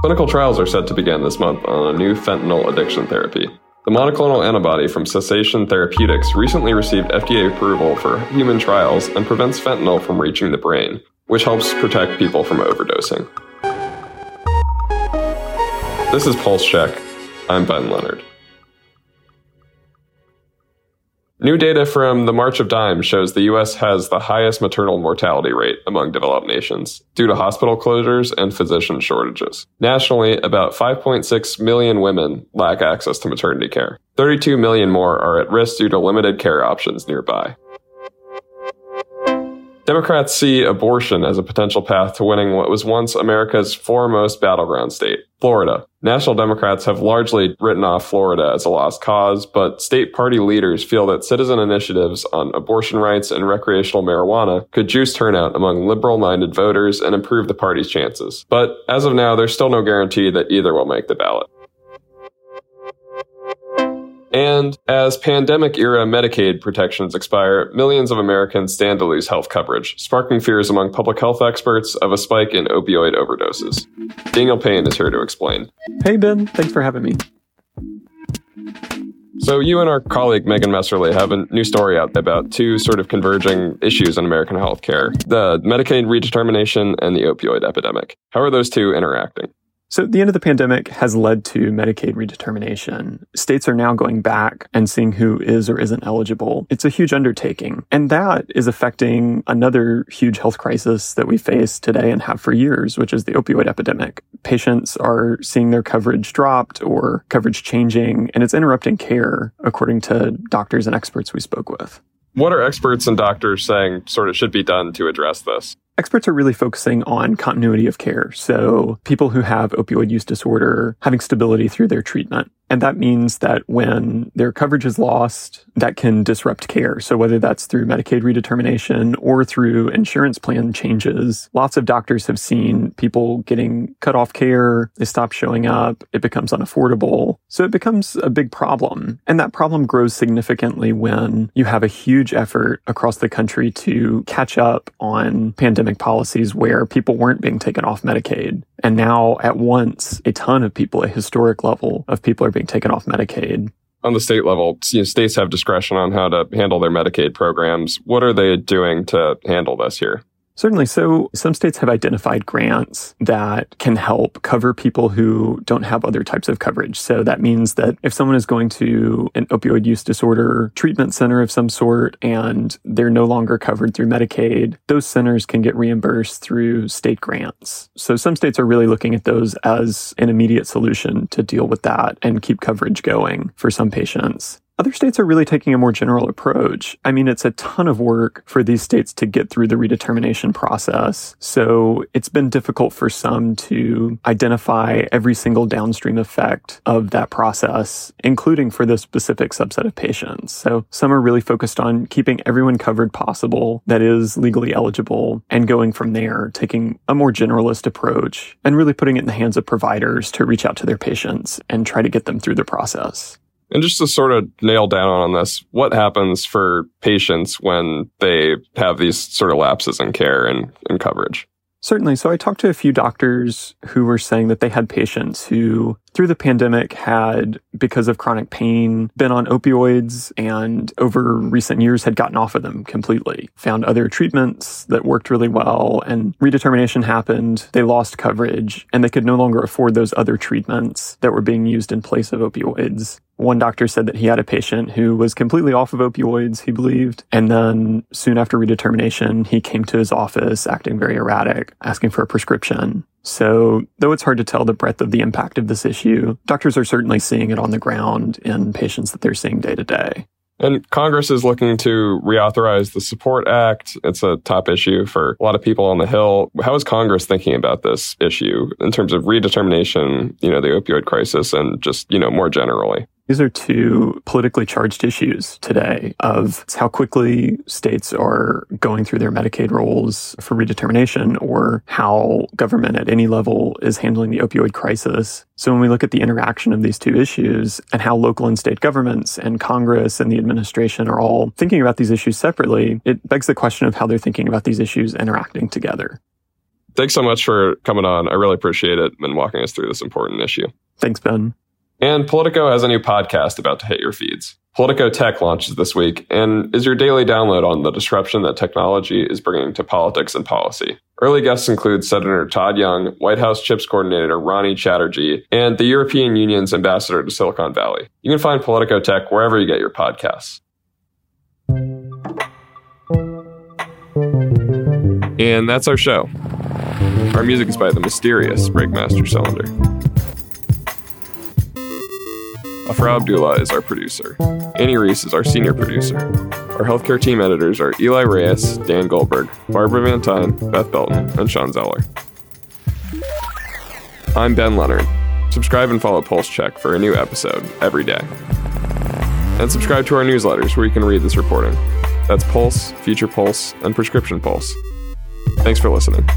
Clinical trials are set to begin this month on a new fentanyl addiction therapy. The monoclonal antibody from Cessation Therapeutics recently received FDA approval for human trials and prevents fentanyl from reaching the brain, which helps protect people from overdosing. This is Pulse Check. I'm Ben Leonard. New data from the March of Dimes shows the US has the highest maternal mortality rate among developed nations due to hospital closures and physician shortages. Nationally, about 5.6 million women lack access to maternity care. 32 million more are at risk due to limited care options nearby. Democrats see abortion as a potential path to winning what was once America's foremost battleground state, Florida. National Democrats have largely written off Florida as a lost cause, but state party leaders feel that citizen initiatives on abortion rights and recreational marijuana could juice turnout among liberal minded voters and improve the party's chances. But as of now, there's still no guarantee that either will make the ballot. And as pandemic era Medicaid protections expire, millions of Americans stand to lose health coverage, sparking fears among public health experts of a spike in opioid overdoses. Daniel Payne is here to explain. Hey, Ben. Thanks for having me. So, you and our colleague Megan Messerly have a new story out about two sort of converging issues in American healthcare the Medicaid redetermination and the opioid epidemic. How are those two interacting? So, the end of the pandemic has led to Medicaid redetermination. States are now going back and seeing who is or isn't eligible. It's a huge undertaking. And that is affecting another huge health crisis that we face today and have for years, which is the opioid epidemic. Patients are seeing their coverage dropped or coverage changing, and it's interrupting care, according to doctors and experts we spoke with. What are experts and doctors saying sort of should be done to address this? Experts are really focusing on continuity of care. So people who have opioid use disorder having stability through their treatment. And that means that when their coverage is lost, that can disrupt care. So whether that's through Medicaid redetermination or through insurance plan changes, lots of doctors have seen people getting cut off care. They stop showing up. It becomes unaffordable. So it becomes a big problem. And that problem grows significantly when you have a huge effort across the country to catch up on pandemic policies where people weren't being taken off Medicaid. And now at once, a ton of people, a historic level of people are being taken off Medicaid. On the state level, you know, states have discretion on how to handle their Medicaid programs. What are they doing to handle this here? Certainly. So some states have identified grants that can help cover people who don't have other types of coverage. So that means that if someone is going to an opioid use disorder treatment center of some sort and they're no longer covered through Medicaid, those centers can get reimbursed through state grants. So some states are really looking at those as an immediate solution to deal with that and keep coverage going for some patients. Other states are really taking a more general approach. I mean, it's a ton of work for these states to get through the redetermination process. So it's been difficult for some to identify every single downstream effect of that process, including for the specific subset of patients. So some are really focused on keeping everyone covered possible that is legally eligible and going from there, taking a more generalist approach and really putting it in the hands of providers to reach out to their patients and try to get them through the process. And just to sort of nail down on this, what happens for patients when they have these sort of lapses in care and, and coverage? Certainly. So I talked to a few doctors who were saying that they had patients who, through the pandemic, had, because of chronic pain, been on opioids and over recent years had gotten off of them completely, found other treatments that worked really well, and redetermination happened. They lost coverage and they could no longer afford those other treatments that were being used in place of opioids. One doctor said that he had a patient who was completely off of opioids, he believed. And then soon after redetermination, he came to his office acting very erratic, asking for a prescription. So, though it's hard to tell the breadth of the impact of this issue, doctors are certainly seeing it on the ground in patients that they're seeing day to day. And Congress is looking to reauthorize the Support Act. It's a top issue for a lot of people on the Hill. How is Congress thinking about this issue in terms of redetermination, you know, the opioid crisis and just, you know, more generally? These are two politically charged issues today of how quickly states are going through their Medicaid rolls for redetermination or how government at any level is handling the opioid crisis. So when we look at the interaction of these two issues and how local and state governments and Congress and the administration are all thinking about these issues separately, it begs the question of how they're thinking about these issues interacting together. Thanks so much for coming on. I really appreciate it and walking us through this important issue. Thanks, Ben. And Politico has a new podcast about to hit your feeds. Politico Tech launches this week and is your daily download on the disruption that technology is bringing to politics and policy. Early guests include Senator Todd Young, White House Chips Coordinator Ronnie Chatterji, and the European Union's ambassador to Silicon Valley. You can find Politico Tech wherever you get your podcasts. And that's our show. Our music is by the mysterious Breakmaster Cylinder. Afra Abdullah is our producer. Annie Reese is our senior producer. Our healthcare team editors are Eli Reyes, Dan Goldberg, Barbara Van Tyne, Beth Belton, and Shawn Zeller. I'm Ben Leonard. Subscribe and follow Pulse Check for a new episode every day. And subscribe to our newsletters where you can read this reporting. That's Pulse, Future Pulse, and Prescription Pulse. Thanks for listening.